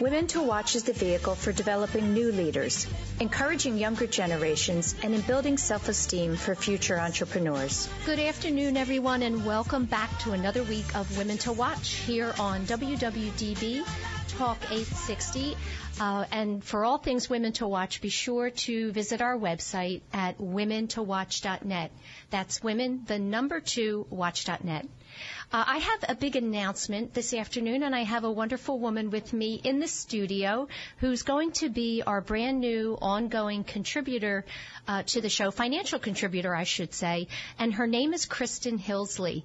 Women to Watch is the vehicle for developing new leaders, encouraging younger generations, and in building self esteem for future entrepreneurs. Good afternoon, everyone, and welcome back to another week of Women to Watch here on WWDB Talk 860. Uh, and for all things Women to Watch, be sure to visit our website at womentowatch.net. That's women, the number two, watch.net. Uh, I have a big announcement this afternoon, and I have a wonderful woman with me in the studio who's going to be our brand new ongoing contributor uh, to the show, financial contributor, I should say, and her name is Kristen Hillsley.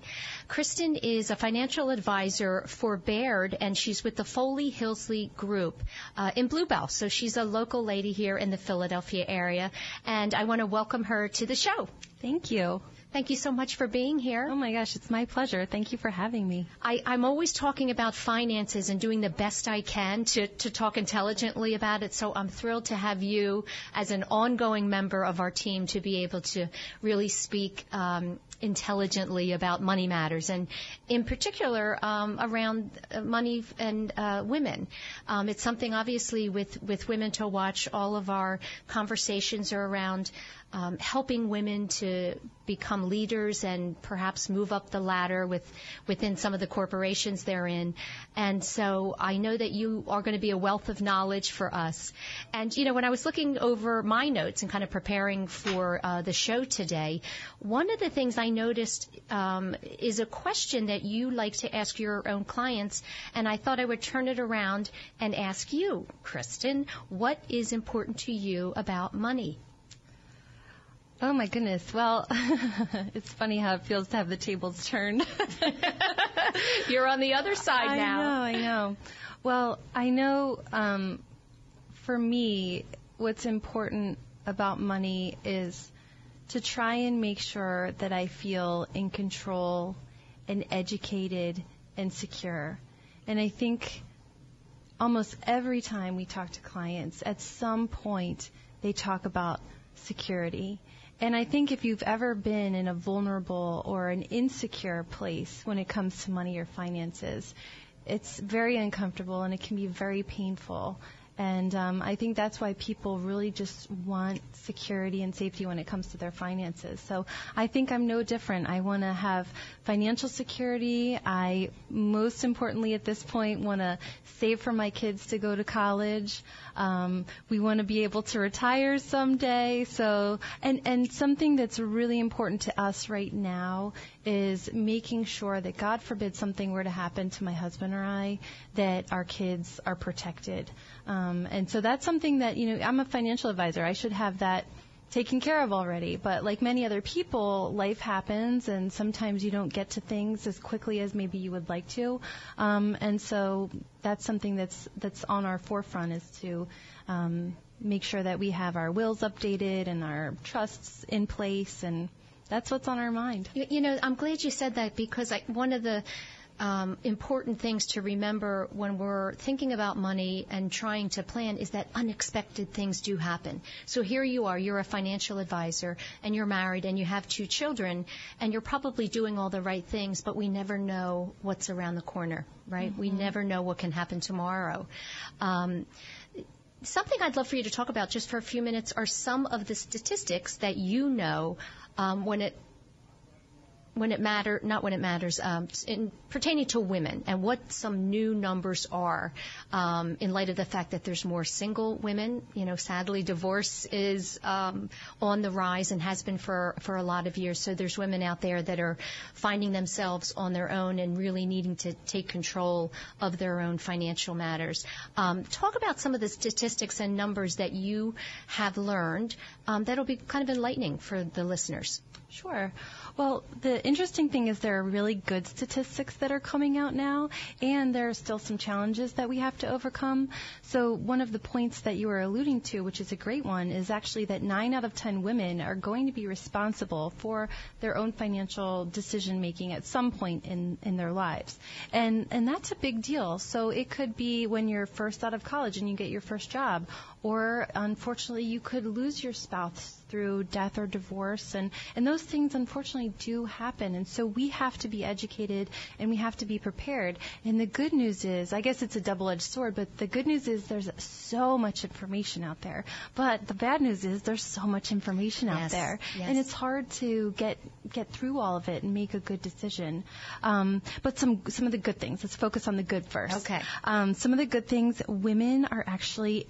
Kristen is a financial advisor for Baird, and she's with the Foley Hillsley Group uh, in Bluebell. So she's a local lady here in the Philadelphia area, and I want to welcome her to the show. Thank you. Thank you so much for being here. Oh my gosh, it's my pleasure. Thank you for having me. I, I'm always talking about finances and doing the best I can to, to talk intelligently about it. So I'm thrilled to have you as an ongoing member of our team to be able to really speak um, intelligently about money matters, and in particular um, around money and uh, women. Um, it's something obviously with with women to watch. All of our conversations are around um, helping women to become leaders and perhaps move up the ladder with within some of the corporations they're in. And so I know that you are going to be a wealth of knowledge for us. And you know, when I was looking over my notes and kind of preparing for uh, the show today, one of the things I noticed um, is a question that you like to ask your own clients, and I thought I would turn it around and ask you, Kristen, what is important to you about money? Oh my goodness. Well, it's funny how it feels to have the tables turned. You're on the other side I now. I know, I know. Well, I know um, for me, what's important about money is to try and make sure that I feel in control and educated and secure. And I think almost every time we talk to clients, at some point, they talk about security. And I think if you've ever been in a vulnerable or an insecure place when it comes to money or finances, it's very uncomfortable and it can be very painful. And um, I think that's why people really just want security and safety when it comes to their finances. So I think I'm no different. I want to have financial security. I, most importantly at this point, want to save for my kids to go to college. Um, we want to be able to retire someday. So, and, and something that's really important to us right now is making sure that God forbid something were to happen to my husband or I, that our kids are protected. Um, and so that's something that, you know, I'm a financial advisor. I should have that taken care of already. But like many other people, life happens, and sometimes you don't get to things as quickly as maybe you would like to. Um, and so that's something that's that's on our forefront is to um, make sure that we have our wills updated and our trusts in place, and that's what's on our mind. You, you know, I'm glad you said that because I, one of the um, important things to remember when we're thinking about money and trying to plan is that unexpected things do happen. So here you are, you're a financial advisor and you're married and you have two children and you're probably doing all the right things, but we never know what's around the corner, right? Mm-hmm. We never know what can happen tomorrow. Um, something I'd love for you to talk about just for a few minutes are some of the statistics that you know um, when it when it matter, not when it matters, um, in pertaining to women and what some new numbers are um, in light of the fact that there's more single women. You know, sadly, divorce is um, on the rise and has been for for a lot of years. So there's women out there that are finding themselves on their own and really needing to take control of their own financial matters. Um, talk about some of the statistics and numbers that you have learned um, that'll be kind of enlightening for the listeners. Sure. Well, the interesting thing is there are really good statistics that are coming out now, and there are still some challenges that we have to overcome. So, one of the points that you were alluding to, which is a great one, is actually that 9 out of 10 women are going to be responsible for their own financial decision making at some point in, in their lives. And, and that's a big deal. So, it could be when you're first out of college and you get your first job, or unfortunately, you could lose your spouse through death or divorce, and, and those things unfortunately do happen. And so we have to be educated and we have to be prepared. And the good news is, I guess it's a double edged sword, but the good news is there's so much information out there. But the bad news is there's so much information yes, out there. Yes. And it's hard to get get through all of it and make a good decision. Um, but some some of the good things. Let's focus on the good first. Okay. Um, some of the good things. Women are actually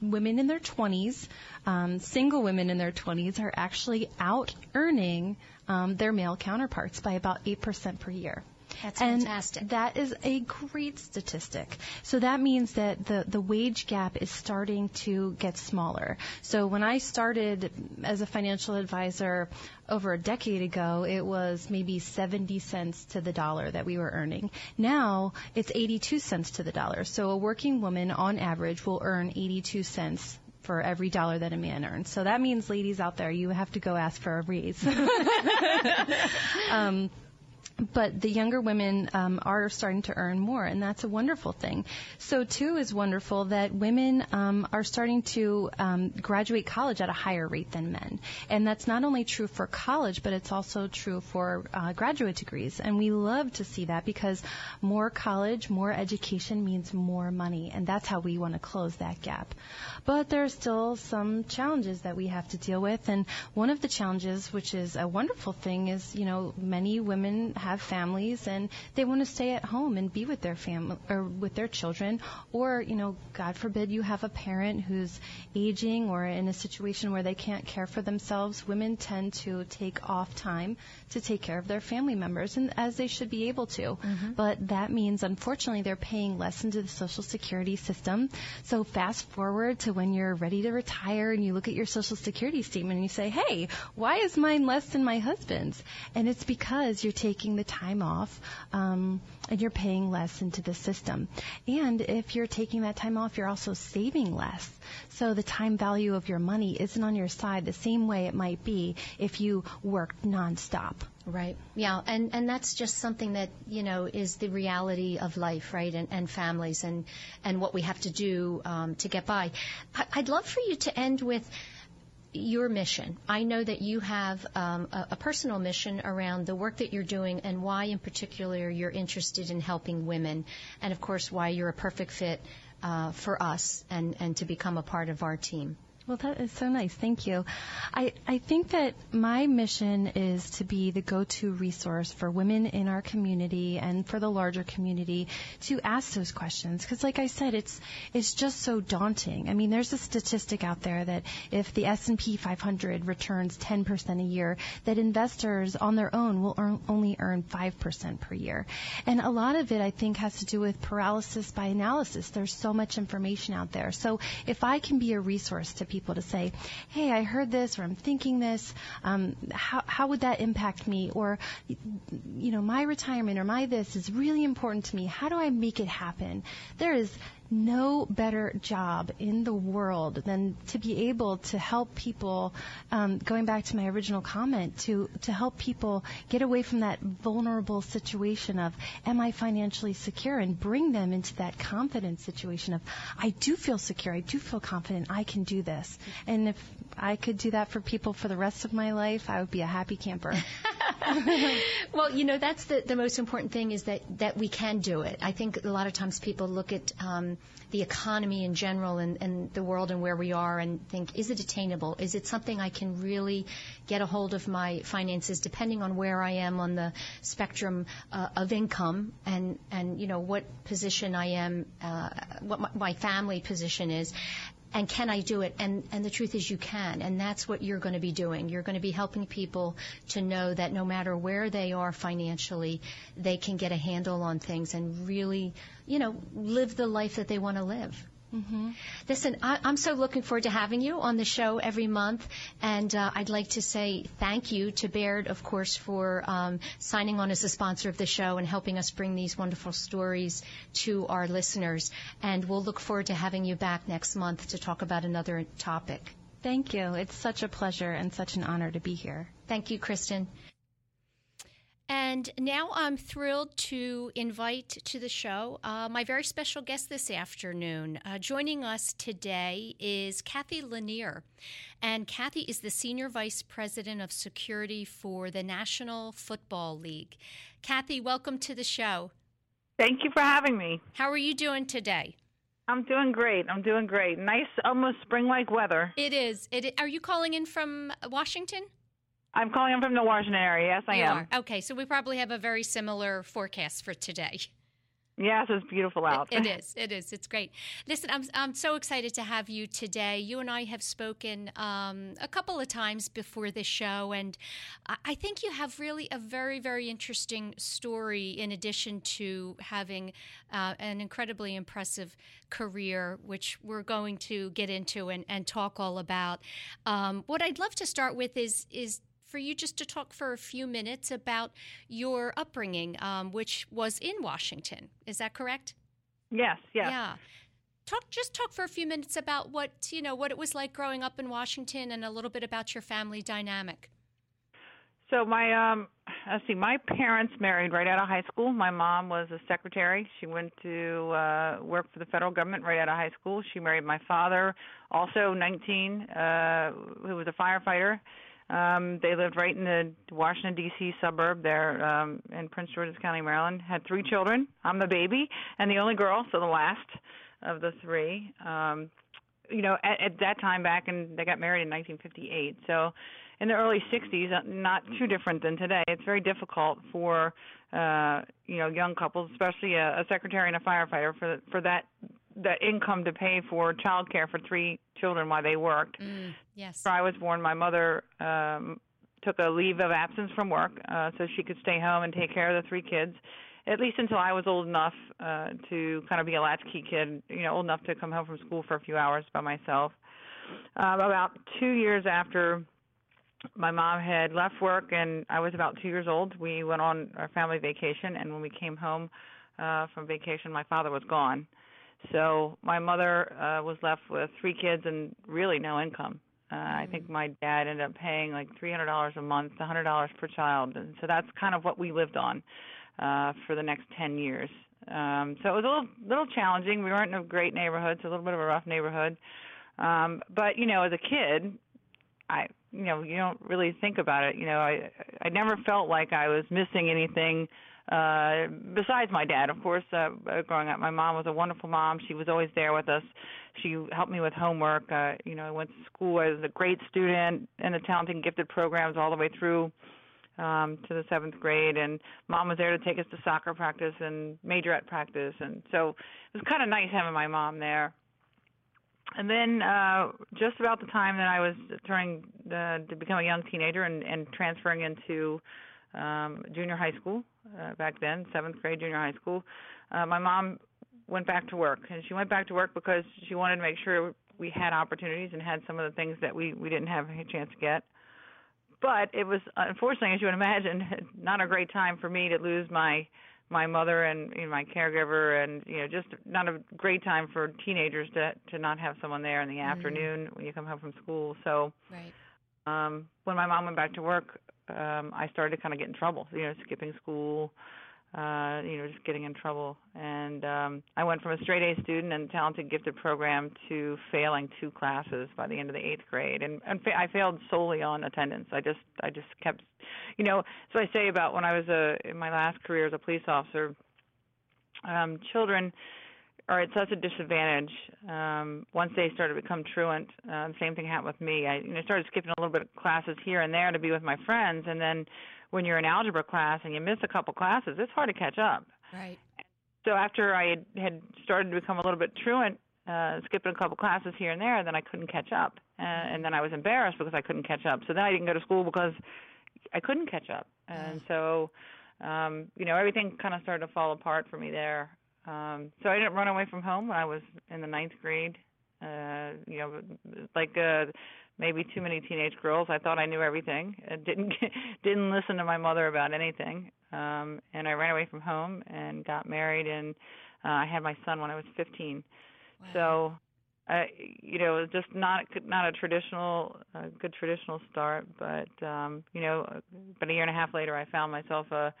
women in their 20s um, single women in their 20s are actually out earning um, their male counterparts by about 8% per year. That's and fantastic. That is a great statistic. So that means that the, the wage gap is starting to get smaller. So when I started as a financial advisor over a decade ago, it was maybe 70 cents to the dollar that we were earning. Now it's 82 cents to the dollar. So a working woman on average will earn 82 cents for every dollar that a man earns. So that means, ladies out there, you have to go ask for a raise. um, but the younger women um, are starting to earn more, and that's a wonderful thing. So too is wonderful that women um, are starting to um, graduate college at a higher rate than men, and that's not only true for college, but it's also true for uh, graduate degrees. And we love to see that because more college, more education means more money, and that's how we want to close that gap. But there are still some challenges that we have to deal with, and one of the challenges, which is a wonderful thing, is you know many women have have families and they want to stay at home and be with their family or with their children. Or you know god forbid you have a parent who's aging or in a situation where they can't care for themselves. Women tend to take off time to take care of their family members and as they should be able to. Mm-hmm. but that means unfortunately they're paying less into the social security system. So fast forward to when you're ready to retire and you look at your social security statement and you say hey why is mine less than my husband's? And it's because you're taking the time off um, and you're paying less into the system. And if you're taking that time off, you're also saving less. So the time value of your money isn't on your side the same way it might be if you worked nonstop. Right. Yeah. And, and that's just something that, you know, is the reality of life, right? And, and families and, and what we have to do um, to get by. I'd love for you to end with your mission. I know that you have um, a, a, personal mission around the work that you're doing and why, in particular, you're interested in helping women, and of course, why you're a perfect fit uh, for us and, and to become a part of our team. Well, that is so nice. Thank you. I, I think that my mission is to be the go-to resource for women in our community and for the larger community to ask those questions. Because, like I said, it's it's just so daunting. I mean, there's a statistic out there that if the S&P 500 returns 10% a year, that investors on their own will earn, only earn 5% per year. And a lot of it, I think, has to do with paralysis by analysis. There's so much information out there. So if I can be a resource to people people to say, "Hey, I heard this, or I'm thinking this. Um, how how would that impact me? Or, you know, my retirement or my this is really important to me. How do I make it happen?" There is no better job in the world than to be able to help people. Um, going back to my original comment, to to help people get away from that vulnerable situation of am I financially secure and bring them into that confidence situation of I do feel secure, I do feel confident, I can do this. And if I could do that for people for the rest of my life, I would be a happy camper. well, you know, that's the, the most important thing is that, that we can do it. I think a lot of times people look at um, the economy in general and, and the world and where we are and think, is it attainable? Is it something I can really get a hold of my finances depending on where I am on the spectrum uh, of income and, and, you know, what position I am, uh, what my, my family position is and can I do it? And and the truth is you can, and that's what you're going to be doing. You're going to be helping people to know that no matter where they are financially, they can get a handle on things and really, you know, live the life that they want to live. Mm-hmm. Listen, I, am so looking forward to having you on the show every month, and uh, I'd like to say thank you to Baird, of course, for um, signing on as a sponsor of the show and helping us bring these wonderful stories to our listeners. And we'll look forward to having you back next month to talk about another topic. Thank you. It's such a pleasure and such an honor to be here. Thank you, Kristen. And now I'm thrilled to invite to the show uh, my very special guest this afternoon. Uh, joining us today is Cathy Lanier. And Cathy is the Senior Vice President of Security for the National Football League. Cathy, welcome to the show. Thank you for having me. How are you doing today? I'm doing great. I'm doing great. Nice, almost spring-like weather. It is. It, are you calling in from Washington? I'm calling in from the Washington area. Yes, I you am. Are. Okay, so we probably have a very similar forecast for today. Yes, it's beautiful out. It, it is. It is. It's great. Listen, I'm I'm so excited to have you today. You and I have spoken um, a couple of times before this show, and I think you have really a very very interesting story. In addition to having uh, an incredibly impressive career, which we're going to get into and, and talk all about. Um, what I'd love to start with is is for you just to talk for a few minutes about your upbringing, um, which was in Washington. Is that correct? Yes. Yes. Yeah. Talk just talk for a few minutes about what you know what it was like growing up in Washington, and a little bit about your family dynamic. So my um, let's see, my parents married right out of high school. My mom was a secretary. She went to uh, work for the federal government right out of high school. She married my father, also 19, uh, who was a firefighter um, they lived right in the Washington D.C. suburb there um, in Prince George's County, Maryland. Had three children. I'm the baby and the only girl, so the last of the three. Um, you know, at, at that time back, and they got married in 1958. So, in the early 60s, uh, not too different than today. It's very difficult for uh, you know young couples, especially a, a secretary and a firefighter, for for that that income to pay for child care for three children while they worked. Mm, yes. I was born, my mother um, took a leave of absence from work uh, so she could stay home and take care of the three kids, at least until I was old enough uh, to kind of be a latchkey kid, you know, old enough to come home from school for a few hours by myself. Uh, about two years after my mom had left work and I was about two years old, we went on our family vacation, and when we came home uh, from vacation, my father was gone. So my mother uh, was left with three kids and really no income. Uh, mm-hmm. I think mm. my dad ended up paying like three hundred dollars a month, a hundred dollars per child, and so that's kind of what we lived on uh, for the next ten years. Um, so it was a little little challenging. We weren't in a great neighborhood, so a little bit of a rough neighborhood. Um, but you know, as a kid, I you know you don't really think about it. You know, I I never felt like I was missing anything uh, besides my dad, of course, uh, growing up, my mom was a wonderful mom. She was always there with us. She helped me with homework. Uh, you know, I went to school. I was a great student in the talented and gifted programs all the way through um, to the seventh grade. And mom was there to take us to soccer practice and majorette practice. And so it was kind of nice having my mom there. And then, uh, just about the time that I was turning uh, to become a young teenager and, and transferring into um, junior high school uh, back then, seventh grade junior high school. Uh, my mom went back to work, and she went back to work because she wanted to make sure we had opportunities and had some of the things that we we didn't have a chance to get. But it was unfortunately, as you would imagine, not a great time for me to lose my my mother and you know, my caregiver, and you know, just not a great time for teenagers to to not have someone there in the mm-hmm. afternoon when you come home from school. So, right. um, when my mom went back to work, um, I started to kind of get in trouble. You know, skipping school, uh, you know, just getting in trouble. And um, I went from a straight A student and talented gifted program to failing two classes by the end of the eighth grade, and, and fa- I failed solely on attendance. I just, I just kept, you know. So I say about when I was a in my last career as a police officer, um, children are at such a disadvantage um, once they start to become truant. Uh, the same thing happened with me. I you know, started skipping a little bit of classes here and there to be with my friends, and then when you're in algebra class and you miss a couple classes, it's hard to catch up. Right. So after I had, had started to become a little bit truant, uh, skipping a couple classes here and there, then I couldn't catch up, uh, and then I was embarrassed because I couldn't catch up. So then I didn't go to school because I couldn't catch up, and so um, you know everything kind of started to fall apart for me there. Um, so I didn't run away from home when I was in the ninth grade. Uh, you know, like uh, maybe too many teenage girls. I thought I knew everything. I didn't didn't listen to my mother about anything. Um and I ran away from home and got married and uh, I had my son when I was 15. Wow. So I you know, just not not a traditional uh, good traditional start, but um you know, but a year and a half later I found myself a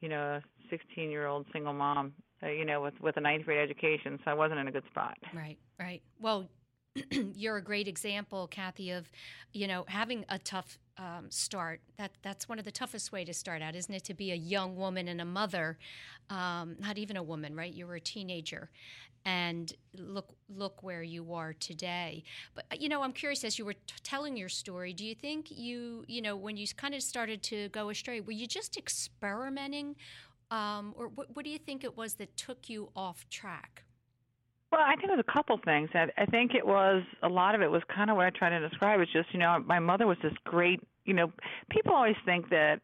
you know, a 16-year-old single mom, uh, you know, with with a ninth grade education, so I wasn't in a good spot. Right, right. Well, you're a great example, Cathy, of you know having a tough um, start. That that's one of the toughest way to start out, isn't it? To be a young woman and a mother, um, not even a woman, right? You were a teenager, and look look where you are today. But you know, I'm curious as you were t- telling your story. Do you think you you know when you kind of started to go astray, were you just experimenting, um, or what, what do you think it was that took you off track? Well, I think it was a couple things. I, I think it was a lot of it was kind of what I try to describe. It's just you know my mother was this great. You know, people always think that.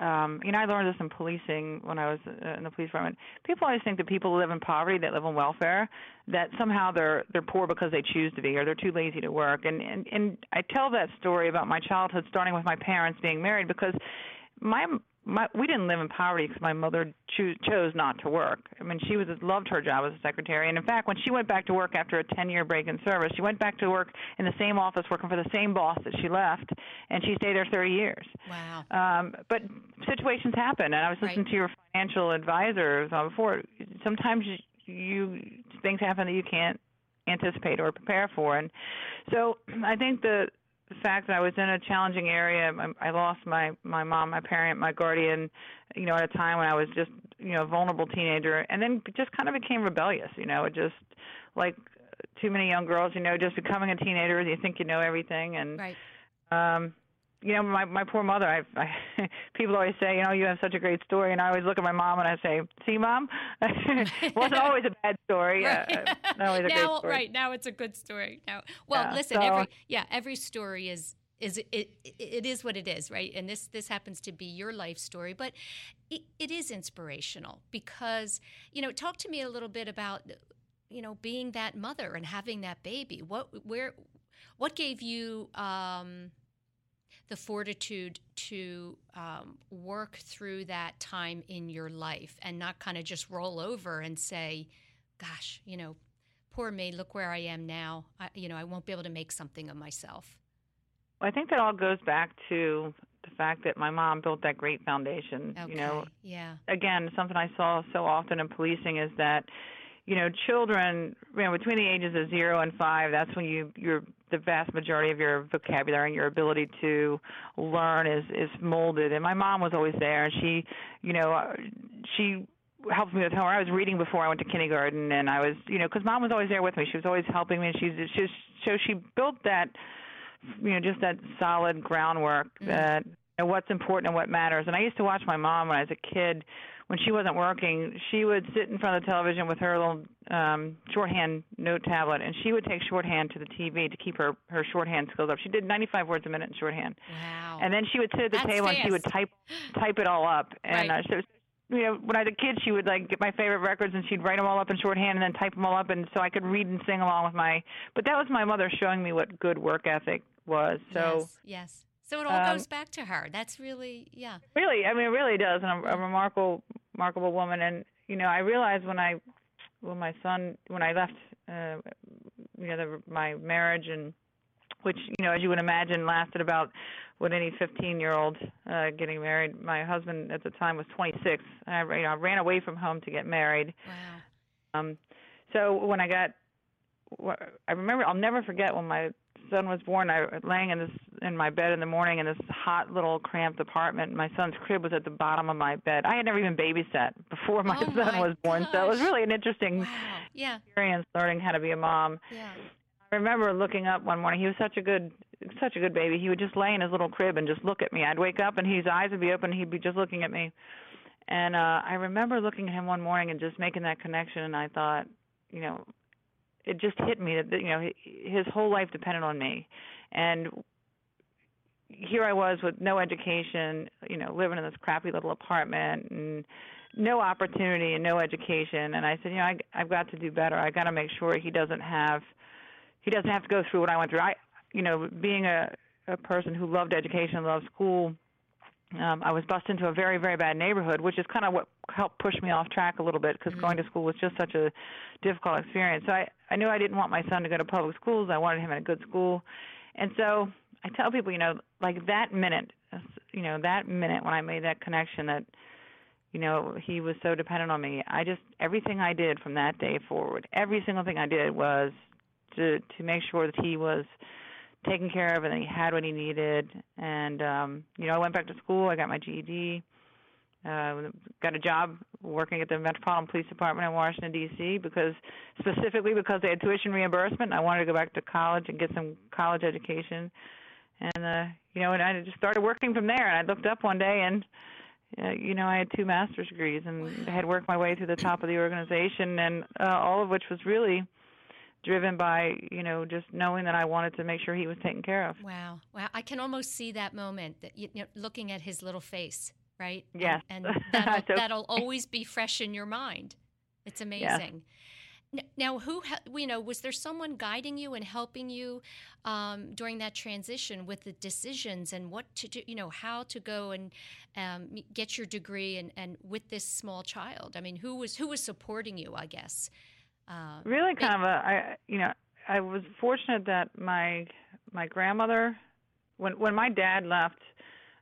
Um, you know, I learned this in policing when I was uh, in the police department. People always think that people who live in poverty, that live on welfare, that somehow they're they're poor because they choose to be, or they're too lazy to work. And and and I tell that story about my childhood, starting with my parents being married, because my my we didn't live in poverty because my mother cho- chose not to work. I mean, she was loved her job as a secretary, and in fact, when she went back to work after a 10-year break in service, she went back to work in the same office, working for the same boss that she left, and she stayed there 30 years. Wow. Um, but situations happen, and I was listening right. to your financial advisor before. Sometimes you, you things happen that you can't anticipate or prepare for, and so I think the the fact that I was in a challenging area. I, I lost my my mom, my parent, my guardian, you know, at a time when I was just you know a vulnerable teenager, and then just kind of became rebellious. You know, it just like too many young girls, you know, just becoming a teenager, you think you know everything, and right. um, you know, my my poor mother. I, I people always say, you know, you have such a great story, and I always look at my mom and I say, "See, mom, wasn't always a bad story. Right. Uh, always now, story. right now, it's a good story. Now, well, Yeah, listen, so- every yeah, every story is is it, it it is what it is, right? And this this happens to be your life story, but it, it is inspirational because you know, talk to me a little bit about you know being that mother and having that baby. What where what gave you um, the fortitude to um, work through that time in your life and not kind of just roll over and say, "Gosh, you know, poor me. Look where I am now. I, you know, I won't be able to make something of myself." Well, I think that all goes back to the fact that my mom built that great foundation. Okay. You know, yeah. again, something I saw so often in policing is that, you know, children, you know, between the ages of zero and five, that's when you you're the vast majority of your vocabulary and your ability to learn is is molded. And my mom was always there, and she, you know, she helped me with homework. I was reading before I went to kindergarten, and I was, you know, because mom was always there with me. She was always helping me. And she's she so she built that, you know, just that solid groundwork Mm. that and what's important and what matters. And I used to watch my mom when I was a kid. When she wasn't working, she would sit in front of the television with her little um, shorthand note tablet, and she would take shorthand to the TV to keep her her shorthand skills up. She did 95 words a minute in shorthand, Wow. and then she would sit at the That's table and she would type type it all up. And Right. uh, so you know, when I was a kid, she would like get my favorite records and she'd write them all up in shorthand and then type them all up, and so I could read and sing along with my. But that was my mother showing me what good work ethic was. So yes, yes. So it all um, goes back to her. That's really, yeah. Really, I mean, it really does, and a, a remarkable, remarkable woman. And you know, I realized when I, when my son, when I left, uh, you know, the, my marriage and which you know as you would imagine lasted about what any 15 year old uh getting married my husband at the time was 26 and i you know I ran away from home to get married wow um so when i got i remember i'll never forget when my son was born i was laying in this in my bed in the morning in this hot little cramped apartment my son's crib was at the bottom of my bed i had never even babysat before my oh son my was born gosh. so it was really an interesting wow yeah experience learning how to be a mom yeah I remember looking up one morning. He was such a good, such a good baby. He would just lay in his little crib and just look at me. I'd wake up and his eyes would be open. He'd be just looking at me. And uh I remember looking at him one morning and just making that connection. And I thought, you know, it just hit me that you know his whole life depended on me, and here I was with no education, you know, living in this crappy little apartment and no opportunity and no education. And I said, you know, I, I've got to do better. I got to make sure he doesn't have he doesn't have to go through what I went through. I, you know, being a a person who loved education, loved school, um, I was bused into a very, very bad neighborhood, which is kind of what helped push me off track a little bit because Mm-hmm. going to school was just such a difficult experience. So I, I knew I didn't want my son to go to public schools. I wanted him in a good school, and so I tell people, you know, like that minute, you know, that minute when I made that connection that, you know, he was so dependent on me. I just everything I did from that day forward, every single thing I did was to to make sure that he was taken care of and that he had what he needed. And um, you know, I went back to school. I got my GED. Uh, got a job working at the Metropolitan Police Department in Washington D.C. because specifically because they had tuition reimbursement. I wanted to go back to college and get some college education. And uh, you know, and I just started working from there. And I looked up one day and. Uh, you know, I had two master's degrees and Wow. had worked my way through the top of the organization, and uh, all of which was really driven by you know just knowing that I wanted to make sure he was taken care of. Wow, wow! I can almost see that moment that you know, looking at his little face, right? And- Yes. and, that'll, that'll always be fresh in your mind. It's amazing. Now, who you know was there someone guiding you and helping you um, during that transition with the decisions and what to do? You know, how to go and um, get your degree and, and with this small child. I mean, who was who was supporting you? I guess. Uh, Really, kind of a I you know I was fortunate that my my grandmother when when my dad left,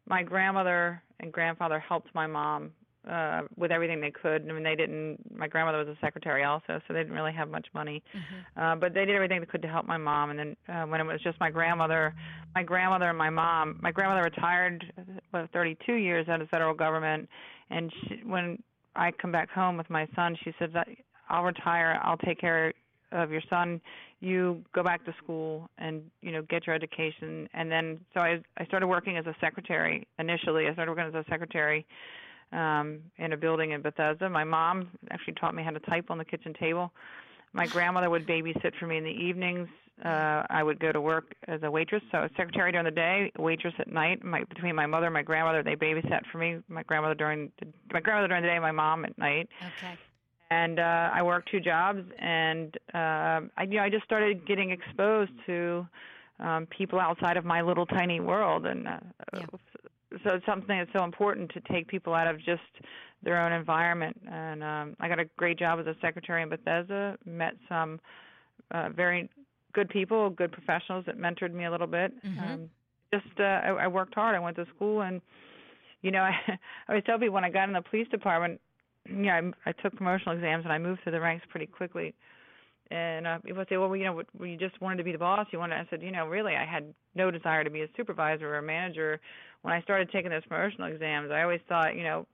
my grandmother and grandfather helped my mom uh with everything they could. I mean, they didn't. My grandmother was a secretary also, so they didn't really have much money. mhm. uh, but they did everything they could to help my mom. And then uh, when it was just my grandmother, my grandmother and my mom, my grandmother retired uh, 32 years out of the federal government, and she, when I come back home with my son, she said that I'll retire, I'll take care of your son. You go back to school and you know get your education. And then so I I started working as a secretary initially. I started working as a secretary um in a building in Bethesda. My mom actually taught me how to type on the kitchen table. My grandmother would babysit for me in the evenings. Uh I would go to work as a waitress, so was secretary during the day, waitress at night. My between my mother and my grandmother, they babysat for me. My grandmother during the, my grandmother during the day, my mom at night Okay. And uh I worked two jobs and uh, I you know I just started getting exposed to um people outside of my little tiny world and uh, Yeah. so it's something that's so important to take people out of just their own environment and um I got a great job as a secretary in Bethesda met some uh very good people good professionals that mentored me a little bit Mhm. um just uh I, I worked hard I went to school and you know I I always tell people when I got in the police department yeah, I, I took promotional exams and I moved through the ranks pretty quickly. And uh, people say, well, you know, what- you just wanted to be the boss. You wanted. I said, you know, really, I had no desire to be a supervisor or a manager. When I started taking those promotional exams, I always thought, you know,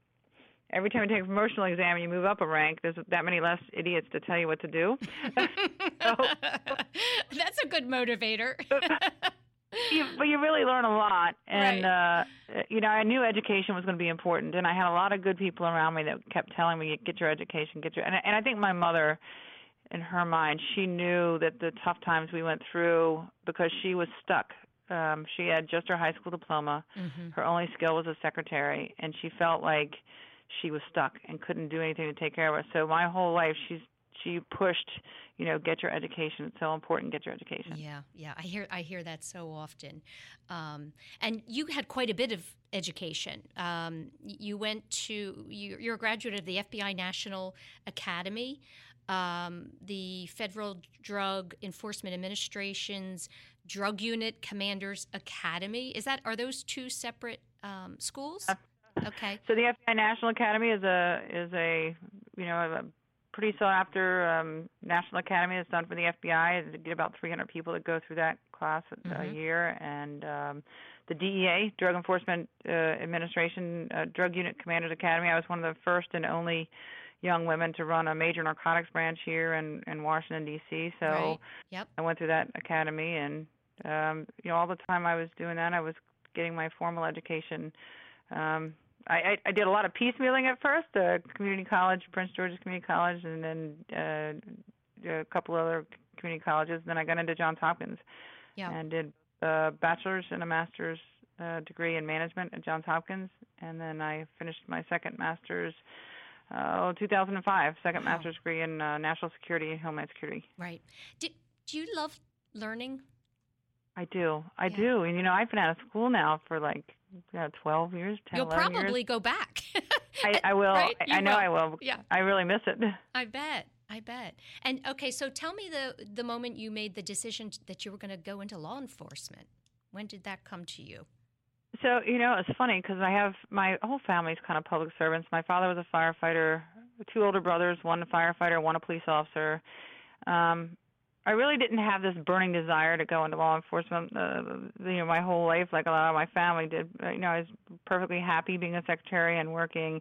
every time you take a promotional exam and you move up a rank, there's that many less idiots to tell you what to do. That's a good motivator. you, but you really learn a lot, and Right. uh, you know, I knew education was going to be important, and I had a lot of good people around me that kept telling me, "Get your education, get your." And, and I think my mother, in her mind, she knew that the tough times we went through because she was stuck. Um, she had just her high school diploma. Mhm. Her only skill was a secretary, and she felt like she was stuck and couldn't do anything to take care of us. So my whole life, she's she pushed, you know, get your education. It's so important. Get your education. Yeah, yeah. I hear I hear that so often. Um, and you had quite a bit of education. Um, you went to you, you're a graduate of the FBI National Academy. Um, the Federal Drug Enforcement Administration's Drug Unit Commanders Academy. Is that are those two separate um, schools? Okay. So the FBI National Academy is a is a you know a pretty sought after um, national academy that's done for the FBI. They get about 300 people that go through that class mm-hmm. a year, and um, the DEA, Drug Enforcement uh, Administration uh, Drug Unit Commanders Academy. I was one of the first and only young women to run a major narcotics branch here in, in Washington D.C. So right. yep. I went through that academy, and um, you know all the time I was doing that, I was getting my formal education. Um, I, I did a lot of piecemealing at first, uh, community college, Prince George's Community College, and then uh, a couple other community colleges. Then I got into Johns Hopkins yeah. and did a bachelor's and a master's uh, degree in management at Johns Hopkins, and then I finished my second master's. Uh, 2005, second wow. master's degree in uh, national security and homeland security. Right. Do, do you love learning? I do. I yeah. do. And you know, I've been out of school now for like yeah, 12 years, 10, You'll probably years. go back. I, I will. Right? I, I know will. I will. Yeah. I really miss it. I bet. I bet. And okay, so tell me the the moment you made the decision that you were going to go into law enforcement. When did that come to you? So you know, it's funny because I have my whole family's kind of public servants. My father was a firefighter. Two older brothers, one a firefighter, one a police officer. Um, I really didn't have this burning desire to go into law enforcement. Uh, you know, my whole life, like a lot of my family did. You know, I was perfectly happy being a secretary and working.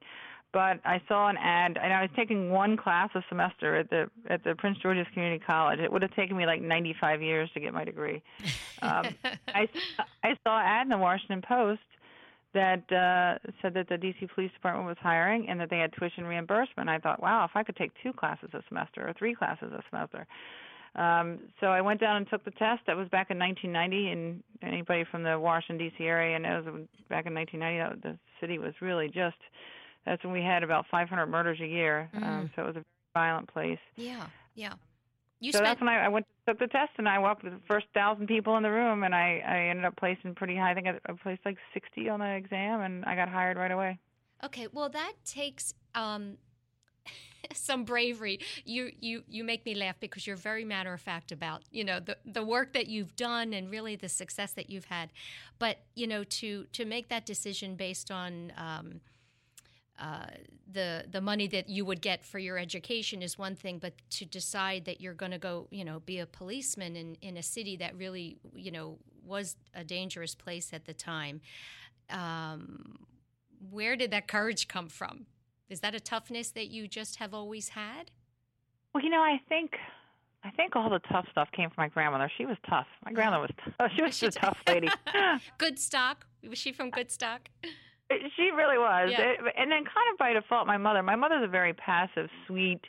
But I saw an ad, and I was taking one class a semester at the at the Prince George's Community College. It would have taken me like 95 years to get my degree. Um, I I saw an ad in the Washington Post that uh, said that the DC Police Department was hiring and that they had tuition reimbursement. I thought, wow, if I could take two classes a semester or three classes a semester. Um, so I went down and took the test. That was back in 1990, and anybody from the Washington D.C. area knows back in 1990 the city was really just. That's when we had about 500 murders a year. Um, mm. Um, so it was a very violent place. Yeah, yeah. You so spent... that's when I, I went took the test, and I walked with the first thousand people in the room, and I I ended up placing pretty high. I think I, I placed like 60 on the exam, and I got hired right away. Okay, well that takes um, some bravery. You you you make me laugh because you're very matter of fact about you know the the work that you've done and really the success that you've had. But you know to to make that decision based on um, uh, the the money that you would get for your education is one thing, but to decide that you're going to go, you know, be a policeman in, in a city that really, you know, was a dangerous place at the time. Um, where did that courage come from? Is that a toughness that you just have always had? Well, you know, I think I think all the tough stuff came from my grandmother. She was tough. My mm. grandmother was tough. She was just a tough lady. good stock. Was she from good stock? Uh, she really was. Yeah. It, and then kind of by default my mother. My mother's a very passive, sweet,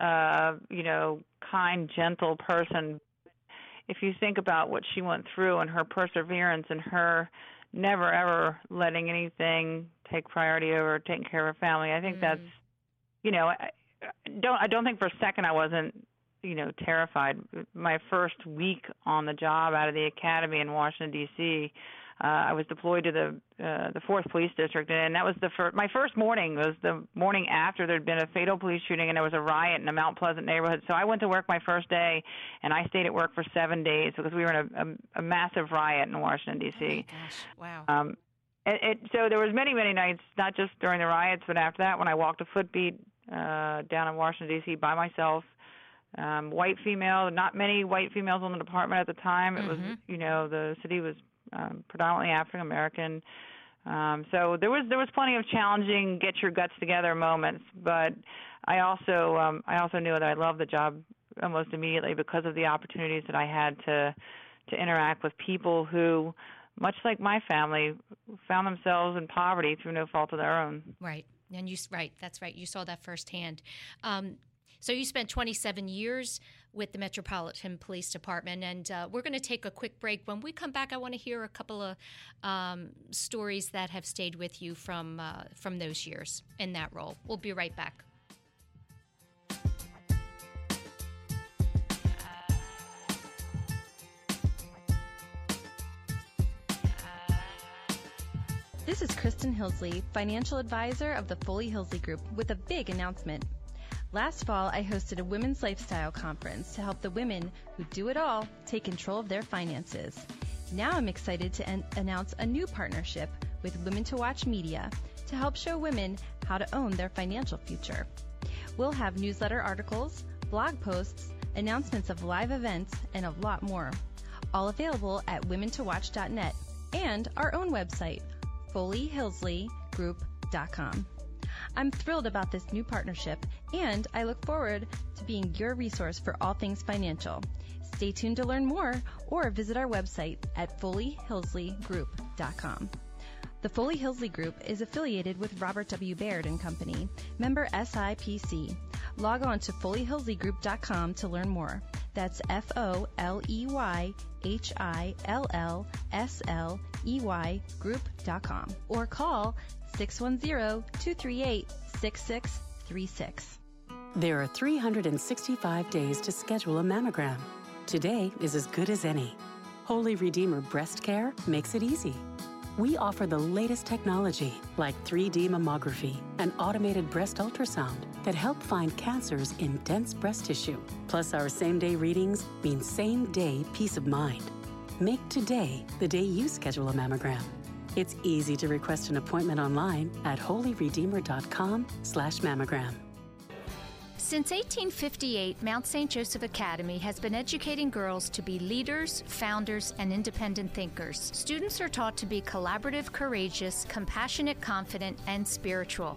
uh, you know, kind, gentle person. If you think about what she went through and her perseverance and her never ever letting anything take priority over taking care of her family. I think mm. that's, you know, I don't I don't think for a second I wasn't, you know, terrified. My first week on the job out of the academy in Washington D.C. Uh, I was deployed to the uh, the fourth police district, and that was the first. My first morning was the morning after there'd been a fatal police shooting, and there was a riot in a Mount Pleasant neighborhood. So I went to work my first day, and I stayed at work for seven days because we were in a, a, a massive riot in Washington D.C. Oh! Wow. Um, it, it, so there was many many nights, not just during the riots, but after that when I walked a footbeat uh, down in Washington D.C. by myself. Um, white female, not many white females in the department at the time. It mm-hmm. was, you know, the city was um, predominantly African American. Um, so there was there was plenty of challenging get your guts together moments, but I also um, I also knew that I loved the job almost immediately because of the opportunities that I had to to interact with people who much like my family, found themselves in poverty through no fault of their own. Right, and you right, that's right. You saw that firsthand. Um, So you spent 27 years with the Metropolitan Police Department, and uh, we're going to take a quick break. When we come back, I want to hear a couple of um, stories that have stayed with you from uh, from those years in that role. We'll be right back. This is Kristen Hillsley, financial advisor of the Foley Hillsley Group, with a big announcement. Last fall, I hosted a women's lifestyle conference to help the women who do it all take control of their finances. Now I'm excited to announce a new partnership with Women to Watch Media to help show women how to own their financial future. We'll have newsletter articles, blog posts, announcements of live events, and a lot more. All available at womentowatch.net and our own website, FoleyHillsleyGroup.com. I'm thrilled about this new partnership and I look forward to being your resource for all things financial. Stay tuned to learn more or visit our website at FoleyHillsleyGroup.com. The Foley Hillsley Group is affiliated with Robert W. Baird and Company, member SIPC. Log on to FoleyHillsleyGroup.com to learn more. That's F O L E Y H I L L S L E Y Group.com or call 610 238 6636. There are 365 days to schedule a mammogram. Today is as good as any. Holy Redeemer Breast Care makes it easy. We offer the latest technology like 3D mammography and automated breast ultrasound that help find cancers in dense breast tissue. Plus, our same day readings mean same day peace of mind. Make today the day you schedule a mammogram. It's easy to request an appointment online at holyredeemer.com/mammogram. Since 1858, Mount St. Joseph Academy has been educating girls to be leaders, founders, and independent thinkers. Students are taught to be collaborative, courageous, compassionate, confident, and spiritual.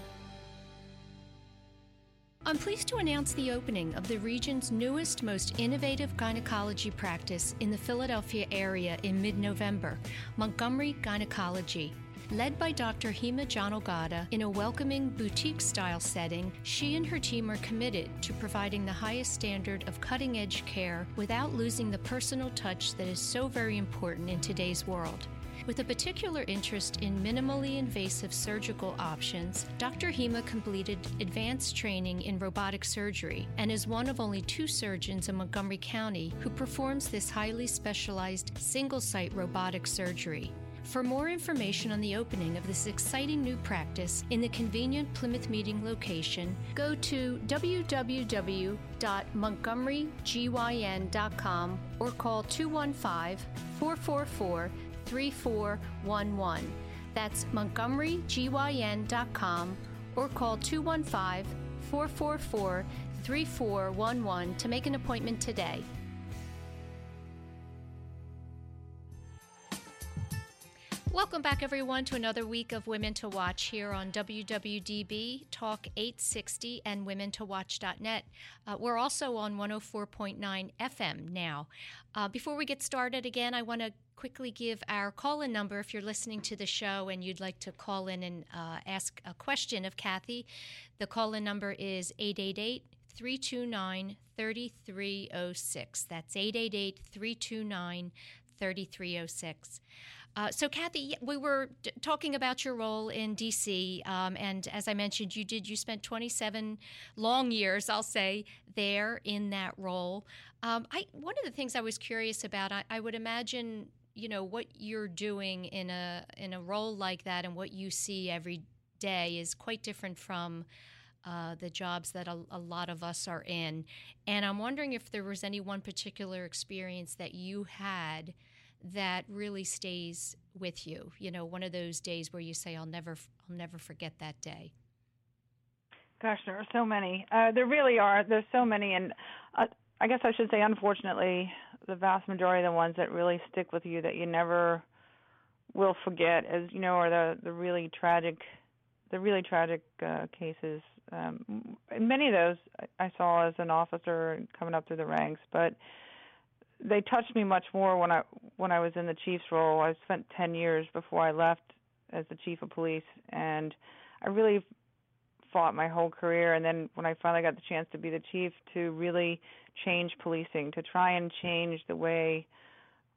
I'm pleased to announce the opening of the region's newest, most innovative gynecology practice in the Philadelphia area in mid November, Montgomery Gynecology. Led by Dr. Hema Janogada in a welcoming boutique style setting, she and her team are committed to providing the highest standard of cutting edge care without losing the personal touch that is so very important in today's world. With a particular interest in minimally invasive surgical options, Dr. Hema completed advanced training in robotic surgery and is one of only two surgeons in Montgomery County who performs this highly specialized single site robotic surgery. For more information on the opening of this exciting new practice in the convenient Plymouth Meeting location, go to www.montgomerygyn.com or call 215 444 3411. That's montgomerygyn.com or call 215 444 3411 to make an appointment today. Welcome back, everyone, to another week of Women to Watch here on WWDB Talk 860 and WomenToWatch.net. Uh, we're also on 104.9 FM now. Uh, before we get started, again, I want to quickly give our call in number if you're listening to the show and you'd like to call in and uh, ask a question of Cathy. The call in number is 888 329 3306. That's 888 329 3306. Uh, so, Cathy, we were d- talking about your role in DC, um, and as I mentioned, you did. You spent 27 long years, I'll say, there in that role. Um, I one of the things I was curious about, I, I would imagine, you know, what you're doing in a in a role like that, and what you see every day is quite different from. Uh, the jobs that a, a, lot of us are in. And I'm wondering if there was any one particular experience that you had that really stays with you? You know, one of those days where you say, "I'll never, I'll never forget that day." Gosh, there are so many. Uh, there really are. There's so many, and uh, I guess I should say, unfortunately, the vast majority of the ones that really stick with you that you never will forget, as you know, are the the really tragic, the really tragic uh, cases. Um, many of those I saw as an officer coming up through the ranks, but they touched me much more when I when I was in the chief's role. I spent 10 years before I left as the chief of police, and I really fought my whole career. And then when I finally got the chance to be the chief, to really change policing, to try and change the way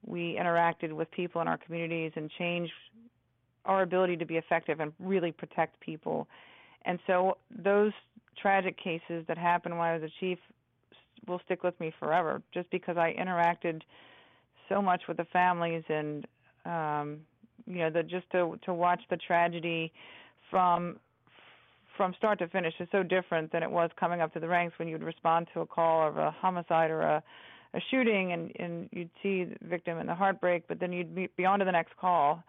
we interacted with people in our communities, and change our ability to be effective and really protect people. And so those tragic cases that happened when I was a chief will stick with me forever just because I interacted so much with the families and um you know the just to to watch the tragedy from from start to finish is so different than it was coming up to the ranks when you'd respond to a call of a homicide or a a shooting and and you'd see the victim and the heartbreak but then you'd be, on to the next call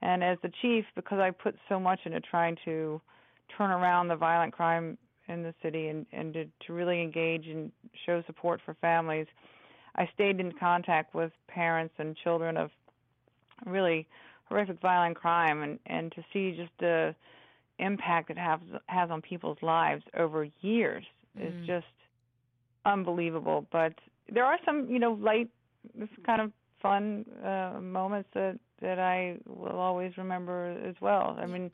and as the chief because I put so much into trying to turn around the violent crime in the city and and to, to really engage and show support for families. I stayed in contact with parents and children of really horrific violent crime and and to see just the impact it has has on people's lives over years mm. is just unbelievable. But there are some, you know, light, kind of fun uh, moments that that I will always remember as well. I mean,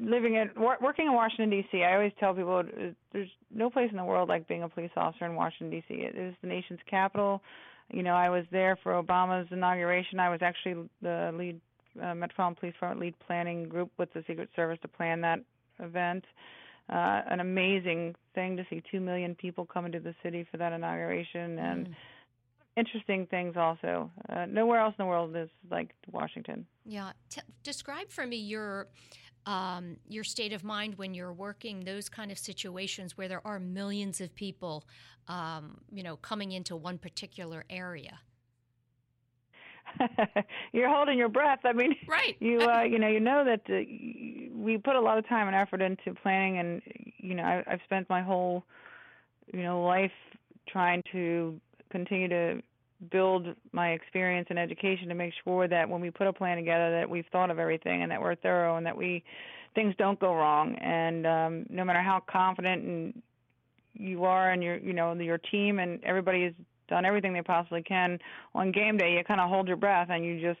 living in working in Washington D.C., I always tell people uh, there's no place in the world like being a police officer in Washington D.C. It is the nation's capital. You know, I was there for Obama's inauguration. I was actually the lead uh, Metropolitan Police Department lead planning group with the Secret Service to plan that event. Uh, an amazing thing to see two million people come into the city for that inauguration and. Mm interesting things also. Uh, nowhere else in the world is like Washington. Yeah. T- describe for me your um, your state of mind when you're working those kind of situations where there are millions of people, um, you know, coming into one particular area. you're holding your breath. I mean, right? You uh, you know you know that uh, we put a lot of time and effort into planning, and you know I, I've spent my whole you know life trying to continue to build my experience and education to make sure that when we put a plan together that we've thought of everything and that we're thorough and that we things don't go wrong and um no matter how confident and you are and your you know your team and everybody has done everything they possibly can on game day you kind of hold your breath and you just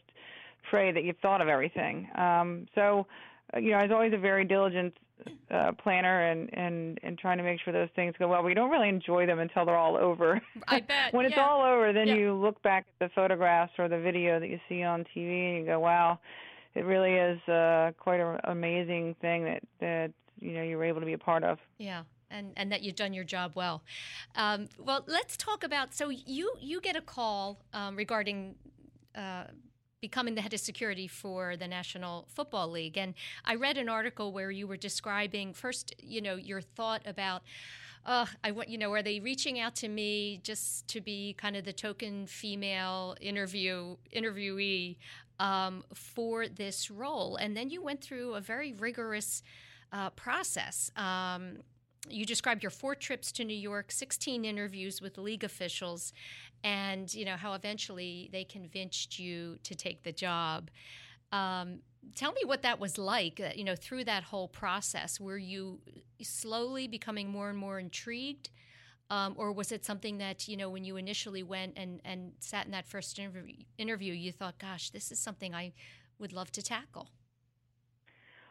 pray that you've thought of everything um so uh, you know I was always a very diligent uh, planner and and and trying to make sure those things go well. We don't really enjoy them until they're all over. I bet. when it's yeah. all over, then yeah. you look back at the photographs or the video that you see on TV and you go, "Wow, it really is uh, quite an amazing thing that that you know you were able to be a part of." Yeah and and that you've done your job well. Um, well, let's talk about. So you you get a call um, regarding. Uh, becoming the head of security for the National Football League. And I read an article where you were describing first, you know, your thought about. Uh, I want you know, are they reaching out to me just to be kind of the token female interview interviewee um, for this role? And then you went through a very rigorous uh, process. Um, you described your four trips to New York, 16 interviews with league officials, and you know how eventually they convinced you to take the job. Um, tell me what that was like. Uh, you know, through that whole process, were you slowly becoming more and more intrigued, um, or was it something that you know when you initially went and and sat in that first interview, interview you thought, "Gosh, this is something I would love to tackle."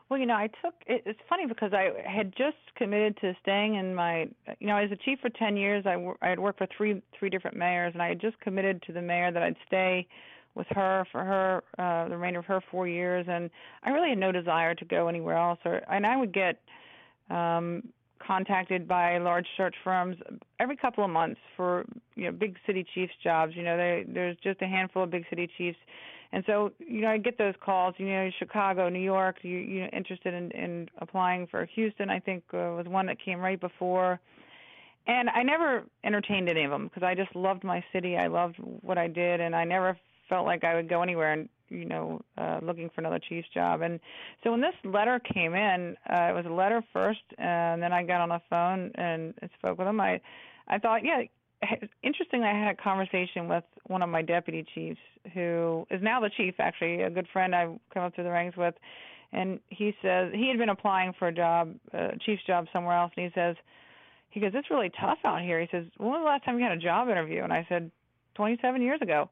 Well, you know, I took it, it's funny because I had just committed to staying in my you know, as a chief for 10 years, I I had worked for three three different mayors and I had just committed to the mayor that I'd stay with her for her uh the remainder of her 4 years and I really had no desire to go anywhere else or and I would get um contacted by large search firms every couple of months for you know big city chiefs jobs you know they, there's just a handful of big city chiefs and so, you know, I get those calls. You know, Chicago, New York. You you know, interested in in applying for Houston? I think uh, was one that came right before. And I never entertained any of them because I just loved my city. I loved what I did, and I never felt like I would go anywhere and you know uh, looking for another chief's job. And so when this letter came in, uh, it was a letter first, and then I got on the phone and spoke with them. I I thought, yeah, interestingly, I had a conversation with one of my deputy chiefs, who is now the chief, actually, a good friend I've come up through the ranks with, and he says he had been applying for a job, a chief's job somewhere else, and he says, he goes, it's really tough out here. He says, when was the last time you had a job interview? And I said, 27 years ago.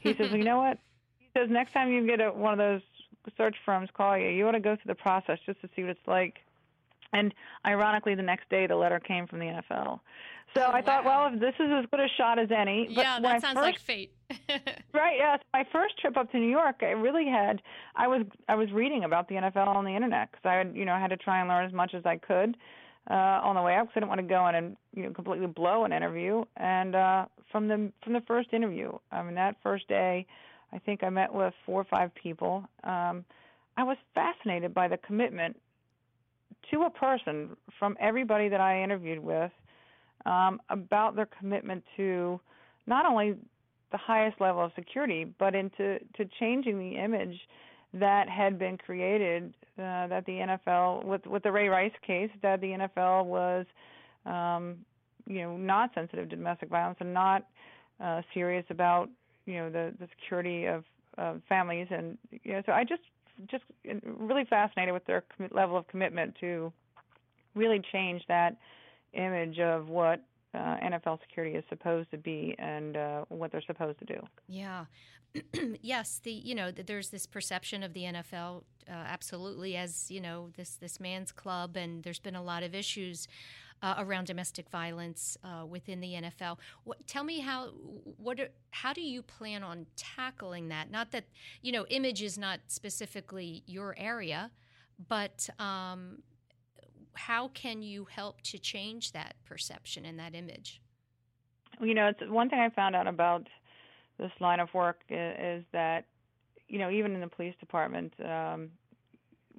He says, well, you know what? Says, next time you get a, one of those search firms call you, you ought to go through the process just to see what it's like. And ironically, the next day the letter came from the NFL. So oh, I thought, well, if this is as good a shot as any. But yeah, that sounds first, like fate. right. Yes. My first trip up to New York, I really had. I was I was reading about the NFL on the internet because I had you know had to try and learn as much as I could uh, on the way up because I didn't want to go in and you know completely blow an interview. And uh, from the from the first interview, I mean that first day, I think I met with four or five people. Um, I was fascinated by the commitment to a person from everybody that I interviewed with um, about their commitment to not only the highest level of security, but into to changing the image that had been created uh, that the NFL with with the Ray Rice case that the NFL was um, you know not sensitive to domestic violence and not uh, serious about you know the the security of uh, families and you know so I just just really fascinated with their com- level of commitment to really change that image of what uh, NFL security is supposed to be and uh, what they're supposed to do. Yeah, yes. The you know there's this perception of the NFL uh, absolutely as you know this this man's club, and there's been a lot of issues. Uh, around domestic violence uh, within the NFL, what, tell me how what are, how do you plan on tackling that? Not that you know image is not specifically your area, but um, how can you help to change that perception and that image? You know, it's one thing I found out about this line of work is, that you know even in the police department, um,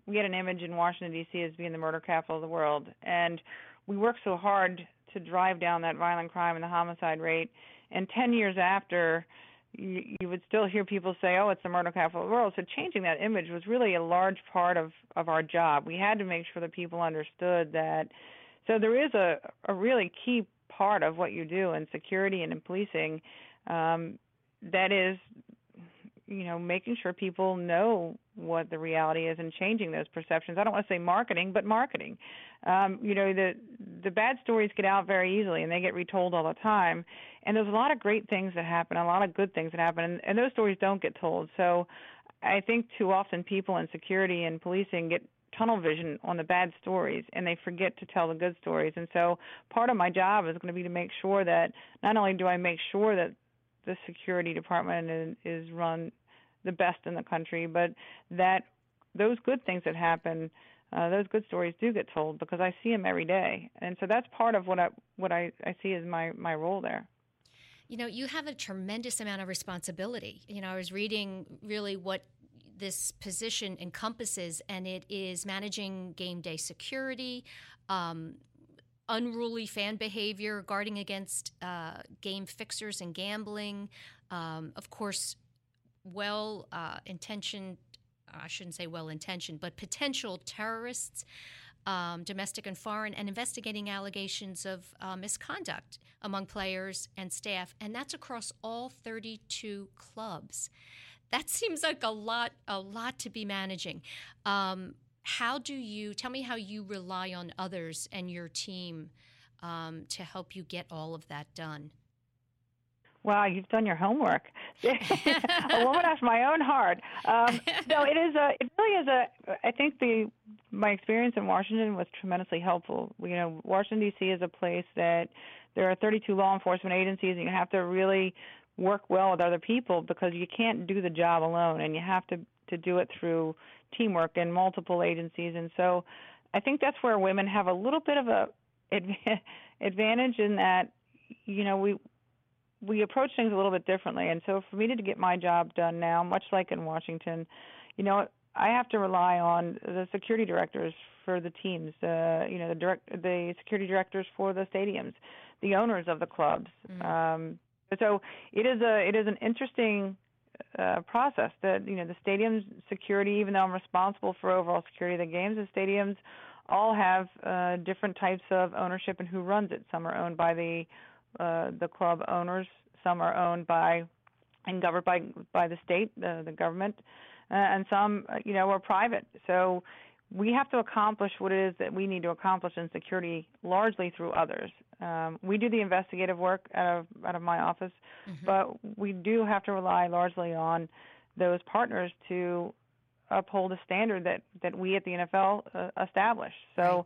we had an image in Washington D.C. as being the murder capital of the world, and we worked so hard to drive down that violent crime and the homicide rate. And ten years after, you, you would still hear people say, "Oh, it's the murder capital of the world." So changing that image was really a large part of of our job. We had to make sure that people understood that. So there is a a really key part of what you do in security and in policing. Um, that is you know making sure people know what the reality is and changing those perceptions. I don't want to say marketing but marketing. Um, you know the the bad stories get out very easily and they get retold all the time. And there's a lot of great things that happen a lot of good things that happen and, and those stories don't get told. So i think too often people in security and policing get tunnel vision on the bad stories and they forget to tell the good stories. And so part of my job is going to be to make sure that not only do i make sure that the security department is, run the best in the country, but that those good things that happen, uh, those good stories do get told because I see them every day, and so that's part of what I what I, I see as my my role there. You know, you have a tremendous amount of responsibility. You know, I was reading really what this position encompasses, and it is managing game day security, um, unruly fan behavior, guarding against uh, game fixers and gambling. Um, of course, well uh, intentioned, I shouldn't say well intentioned, but potential terrorists. Um, domestic and foreign, and investigating allegations of uh, misconduct among players and staff, and that's across all 32 clubs. That seems like a lot, a lot to be managing. Um, how do you tell me how you rely on others and your team um, to help you get all of that done? Wow, you've done your homework. a woman after my own heart. Um, no, it is a. It really is a. I think the my experience in Washington was tremendously helpful. You know, Washington D.C. is a place that there are 32 law enforcement agencies, and you have to really work well with other people because you can't do the job alone, and you have to to do it through teamwork and multiple agencies. And so I think that's where women have a little bit of a advantage in that you know we we approach things a little bit differently. And so for me to get my job done now, much like in Washington, you know, I have to rely on the security directors for the teams, uh, you know, the direct the security directors for the stadiums, the owners of the clubs. Mm-hmm. Um, so it is a it is an interesting uh, process that you know the stadiums security even though I'm responsible for overall security of the games the stadiums all have uh, different types of ownership and who runs it some are owned by the uh, the club owners. Some are owned by and governed by by the state, the, the government, uh, and some, uh, you know, are private. So we have to accomplish what it is that we need to accomplish in security largely through others. Um, we do the investigative work out of out of my office, mm-hmm. but we do have to rely largely on those partners to uphold a standard that that we at the NFL uh, establish. So. Right.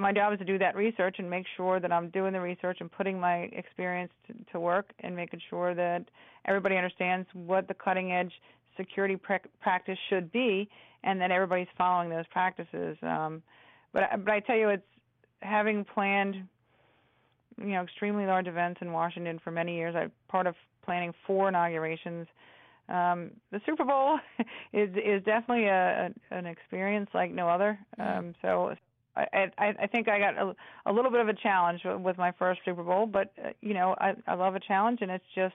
My job is to do that research and make sure that I'm doing the research and putting my experience to, to work and making sure that everybody understands what the cutting edge security practice should be and that everybody's following those practices. Um, but but I tell you, it's having planned, you know, extremely large events in Washington for many years. I'm part of planning four inaugurations. Um, the Super Bowl is is definitely a, a an experience like no other. Mm-hmm. Um, so I, I think I got a, a little bit of a challenge with my first Super Bowl, but uh, you know I I love a challenge, and it's just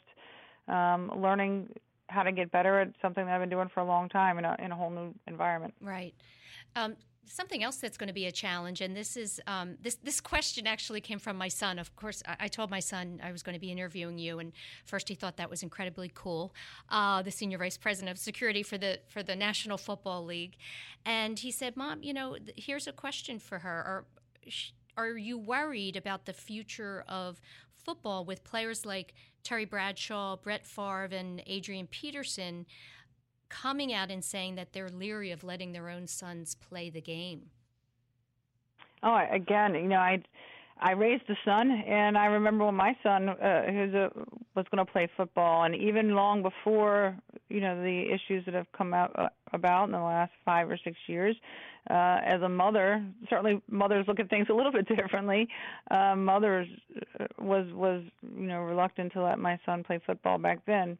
um, learning how to get better at something that I've been doing for a long time in a in a whole new environment. Right. Um, something else that's going to be a challenge, and this is um, this this question actually came from my son. Of course, I, I, told my son I was going to be interviewing you, and first he thought that was incredibly cool. Uh, the senior vice president of security for the for the National Football League, and he said, "Mom, you know, here's a question for her. Are, are you worried about the future of football with players like Terry Bradshaw, Brett Favre, and Adrian Peterson?" Coming out and saying that they're leery of letting their own sons play the game? Oh, again, you know, I I raised a son, and I remember when my son, uh, who's a, was going to play football, and even long before you know the issues that have come out uh, about in the last five or six years. Uh, as a mother, certainly mothers look at things a little bit differently. Uh, mothers uh, was was you know reluctant to let my son play football back then.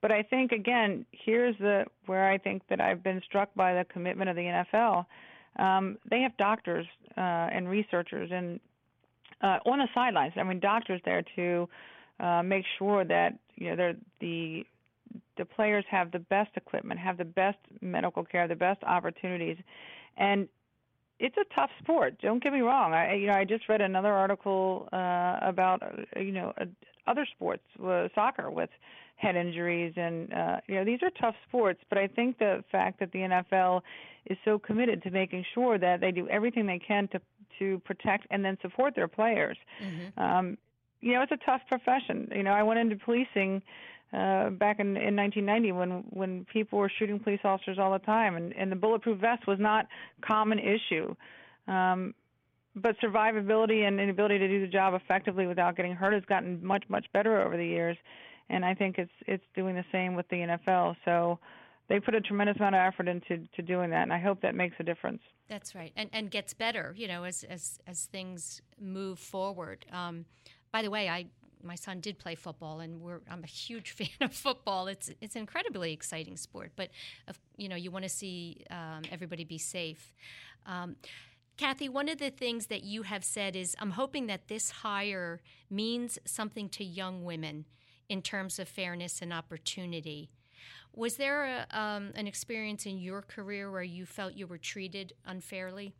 But I think again, here's the where I think that I've been struck by the commitment of the NFL. Um, they have doctors uh, and researchers and uh, on the sidelines. I mean, doctors there to uh, make sure that you know they're, the the players have the best equipment, have the best medical care, the best opportunities, and it's a tough sport. Don't get me wrong. I you know I just read another article uh, about uh, you know uh, other sports, uh, soccer with head injuries, and uh, you know these are tough sports. But I think the fact that the NFL is so committed to making sure that they do everything they can to to protect and then support their players. Mm-hmm. Um, you know, it's a tough profession. You know, I went into policing uh, back in, in 1990 when when people were shooting police officers all the time, and, and the bulletproof vest was not common issue. Um, but survivability and ability to do the job effectively without getting hurt has gotten much much better over the years, and I think it's it's doing the same with the NFL. So they put a tremendous amount of effort into to doing that, and I hope that makes a difference. That's right, and and gets better, you know, as as as things move forward. Um, by the way, I my son did play football, and I'm a huge fan of football. It's it's an incredibly exciting sport, but you know you want to see um, everybody be safe. Um, Cathy, one of the things that you have said is I'm hoping that this hire means something to young women in terms of fairness and opportunity. Was there a, um, an experience in your career where you felt you were treated unfairly?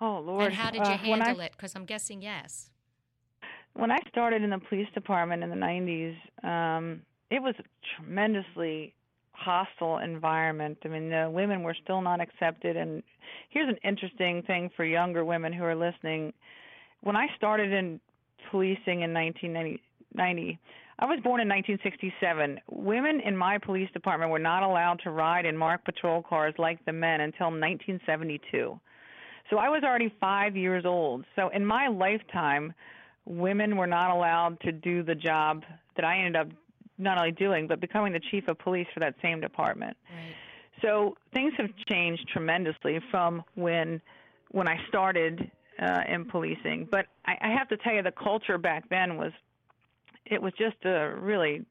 Oh Lord! And how did you uh, handle I, it? Because I'm guessing yes. When I started in the police department in the '90s, um, it was a tremendously hostile environment. I mean, the women were still not accepted. And here's an interesting thing for younger women who are listening. When I started in policing in 1990, I was born in 1967. Women in my police department were not allowed to ride in marked patrol cars like the men until 1972. So I was already five years old. So in my lifetime, women were not allowed to do the job that I ended up not only doing but becoming the chief of police for that same department. Right. So things have changed tremendously from when when I started uh, in policing. But I, I have to tell you, the culture back then was it was just a really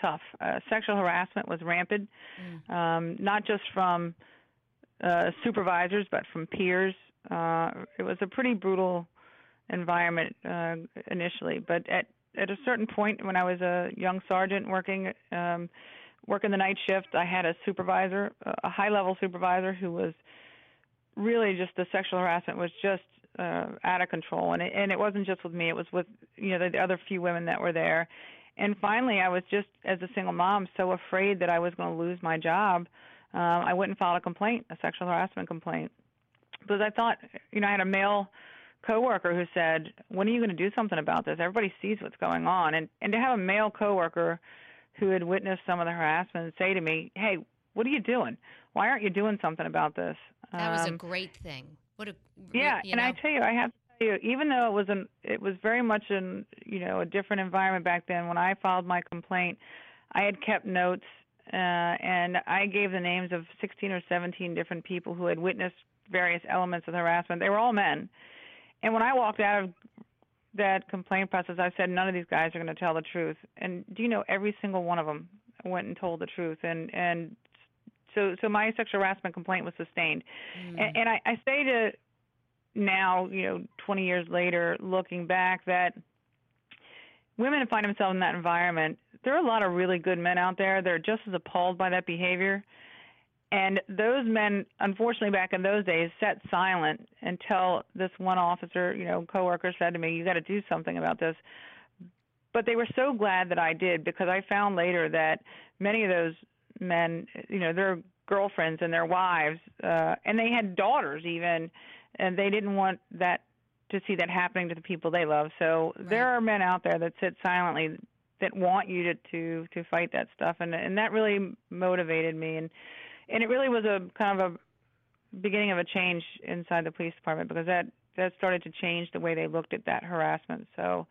tough. Uh, sexual harassment was rampant, mm. um, not just from uh, supervisors but from peers. Uh, it was a pretty brutal environment uh, initially, but at at a certain point when I was a young sergeant working um, working the night shift, I had a supervisor, a high level supervisor who was really just the sexual harassment was just uh, out of control, and it, and it wasn't just with me; it was with you know the other few women that were there. And finally, I was just as a single mom so afraid that I was going to lose my job. Uh, I went and filed a complaint, a sexual harassment complaint, because I thought, you know, I had a male coworker who said, "When are you going to do something about this? Everybody sees what's going on." And and to have a male coworker who had witnessed some of the harassment say to me, "Hey, what are you doing? Why aren't you doing something about this?" That was um, a great thing. What a yeah, and know? I tell you, I have to tell you, even though it was an it was very much an you know a different environment back then. When I filed my complaint, I had kept notes uh, and I gave the names of 16 or 17 different people who had witnessed various elements of harassment. They were all men. And when I walked out of that complaint process, I said, none of these guys are going to tell the truth. And do you know, every single one of them went and told the truth. And and so so my sexual harassment complaint was sustained. Mm. And, and I, I say to now, you know, 20 years later, looking back, that women find themselves in that environment. There are a lot of really good men out there. They're just as appalled by that behavior. And those men, unfortunately, back in those days, sat silent until this one officer, you know, coworker said to me, "You got to do something about this." But they were so glad that I did because I found later that many of those men, you know, their girlfriends and their wives, uh, and they had daughters even, and they didn't want that to see that happening to the people they love. So right. there are men out there that sit silently that want you to to to fight that stuff, and and that really motivated me and and it really was a kind of a beginning of a change inside the police department because that that started to change the way they looked at that harassment. So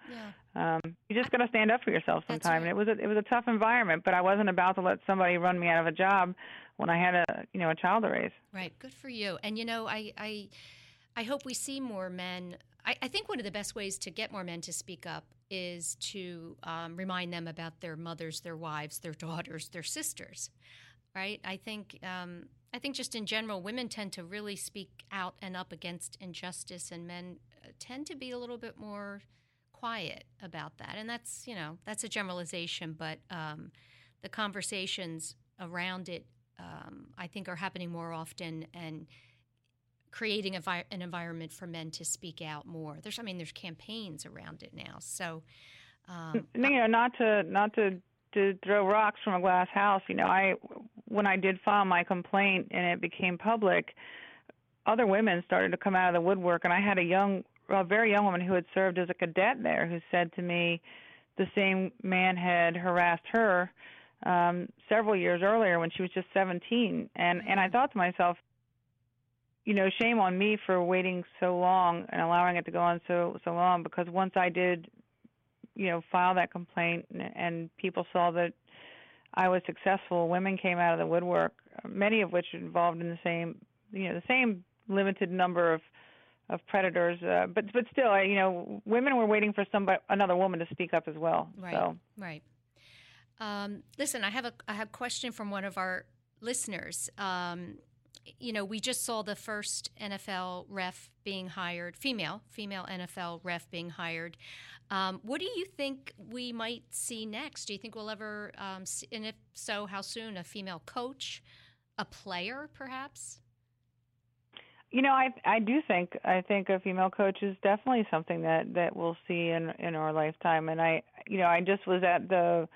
yeah. um, you just got to stand up for yourself sometime. Right. And it was a, it was a tough environment, but I wasn't about to let somebody run me out of a job when I had a you know a child to raise. Right. Good for you. And you know I I I hope we see more men. I, I think one of the best ways to get more men to speak up is to um, remind them about their mothers, their wives, their daughters, their sisters right? I think um, I think just in general, women tend to really speak out and up against injustice, and men uh, tend to be a little bit more quiet about that. And that's you know that's a generalization, but um, the conversations around it, um, I think, are happening more often and creating vi- an environment for men to speak out more. There's, I mean, there's campaigns around it now. So, um, you know, not to not to to throw rocks from a glass house. You know, I when I did file my complaint and it became public, other women started to come out of the woodwork, and I had a young, a very young woman who had served as a cadet there who said to me, the same man had harassed her um, several years earlier when she was just 17, and and I thought to myself, you know, shame on me for waiting so long and allowing it to go on so so long because once I did you know file that complaint and, and people saw that I was successful. Women came out of the woodwork, many of which involved in the same you know the same limited number of of predators, uh, but but still, you know, women were waiting for somebody, another woman to speak up as well. Right. So. Right. Um, listen, I have a I have a question from one of our listeners. Um, you know, we just saw the first NFL ref being hired, female, female NFL ref being hired. Um, what do you think we might see next? Do you think we'll ever, um, see, and if so, how soon? A female coach, a player, perhaps? You know, I I do think I think a female coach is definitely something that that we'll see in in our lifetime. And I, you know, I just was at the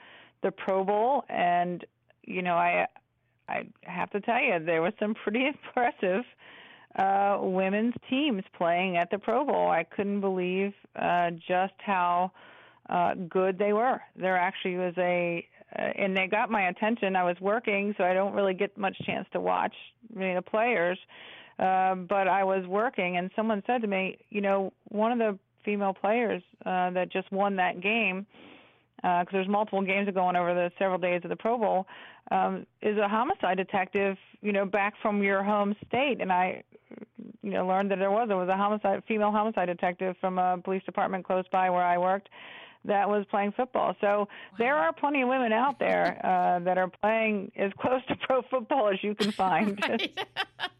the Pro Bowl, and you know, I I have to tell you, there was some pretty impressive uh, women's teams playing at the Pro Bowl. I couldn't believe uh, just how uh, good they were. There actually was a, uh, and they got my attention. I was working, so I don't really get much chance to watch of the players. Uh, but I was working, and someone said to me, you know, one of the female players uh, that just won that game because uh, there's multiple games going over the several days of the Pro Bowl, um, is a homicide detective, you know, back from your home state. And I, you know, learned that there was there was a homicide female homicide detective from a police department close by where I worked that was playing football. So wow. there are plenty of women out there uh, that are playing as close to pro football as you can find.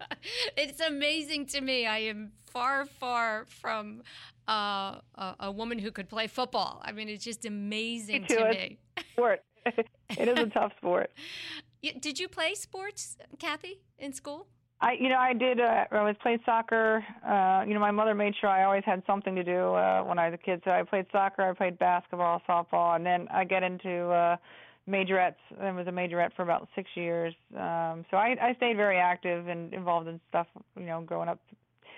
it's amazing to me. I am far, far from uh, a, a, woman who could play football. I mean, it's just amazing me to me. Sport. it is a tough sport. Did you play sports, Cathy, in school? I, you know, I did. Uh, I was played soccer. Uh, you know, my mother made sure I always had something to do uh, when I was a kid. So I played soccer, I played basketball, softball, and then I get into uh, majorettes. I was a majorette for about six years. Um, so I, I stayed very active and involved in stuff. You know, growing up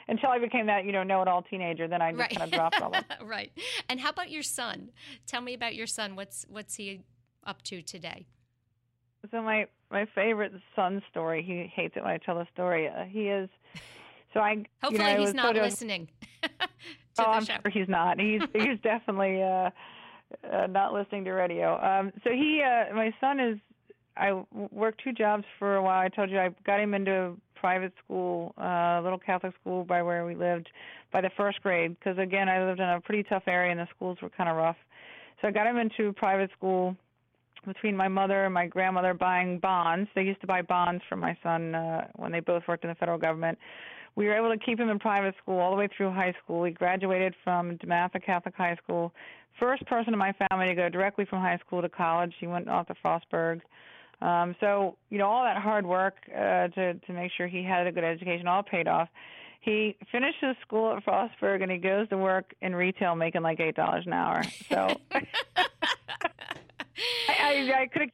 until I became that you know know-it-all teenager. Then I just right. kind of dropped all of right. And how about your son? Tell me about your son. What's what's he up to today? So my my favorite son story. He hates it when I tell the story. Uh, he is. So I. Hopefully you know, he's not sort of, listening. oh, I'm show. sure he's not. He's he's definitely uh, uh, not listening to radio. Um, so he, uh, my son is. I worked two jobs for a while. I told you I got him into private school, uh, little Catholic school by where we lived, by the first grade. Because again, I lived in a pretty tough area and the schools were kind of rough. So I got him into private school between my mother and my grandmother buying bonds. They used to buy bonds for my son uh, when they both worked in the federal government. We were able to keep him in private school all the way through high school. He graduated from DeMatha Catholic High School. First person in my family to go directly from high school to college. He went off to Frostburg. Um, so, you know, all that hard work uh, to to make sure he had a good education all paid off. He finishes school at Frostburg and he goes to work in retail making like eight dollars an hour. So I, I, I could.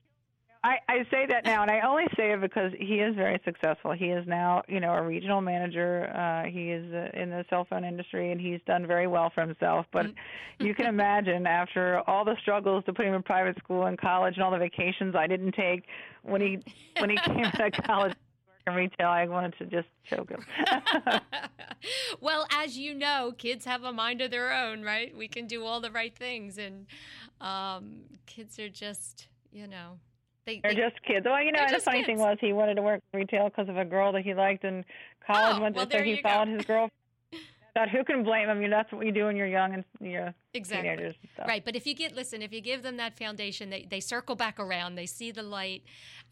I, I say that now, and I only say it because he is very successful. He is now, you know, a regional manager. Uh, he is uh, in the cell phone industry, and he's done very well for himself. But you can imagine, after all the struggles to put him in private school and college, and all the vacations I didn't take when he when he came of college in retail, I wanted to just choke him. well, as you know, kids have a mind of their own, right? We can do all the right things, and um, kids are just, you know, they, they're just kids. Well, you know, and the funny kids. thing was, he wanted to work retail because of a girl that he liked in college. Oh, went well, so he followed go. his girlfriend. Thought who can blame him? You know, that's what you do when you're young and you're exactly. teenagers. Right, but if you get listen, if you give them that foundation, they they circle back around. They see the light,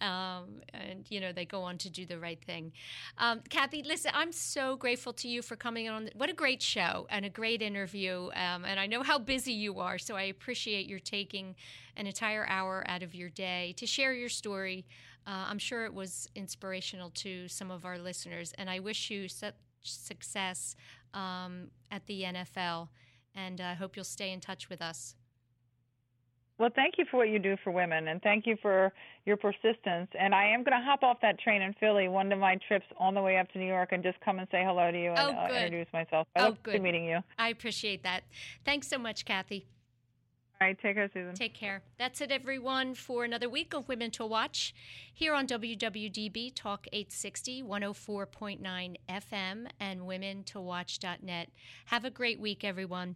um, and you know they go on to do the right thing. Um, Cathy, listen, I'm so grateful to you for coming on. What a great show and a great interview. Um, and I know how busy you are, so I appreciate your taking an entire hour out of your day to share your story. Uh, I'm sure it was inspirational to some of our listeners, and I wish you such success um, at the NFL. And I uh, hope you'll stay in touch with us. Well, thank you for what you do for women, and thank you for your persistence. And I am going to hop off that train in Philly, one of my trips on the way up to New York, and just come and say hello to you and oh, uh, introduce myself. I oh, look good. to meeting you. I appreciate that. Thanks so much, Cathy. All right, take care, Susan. Take care. That's it, everyone, for another week of Women to Watch here on WWDB Talk 860, 104.9 FM, and WomenToWatch.net. Have a great week, everyone.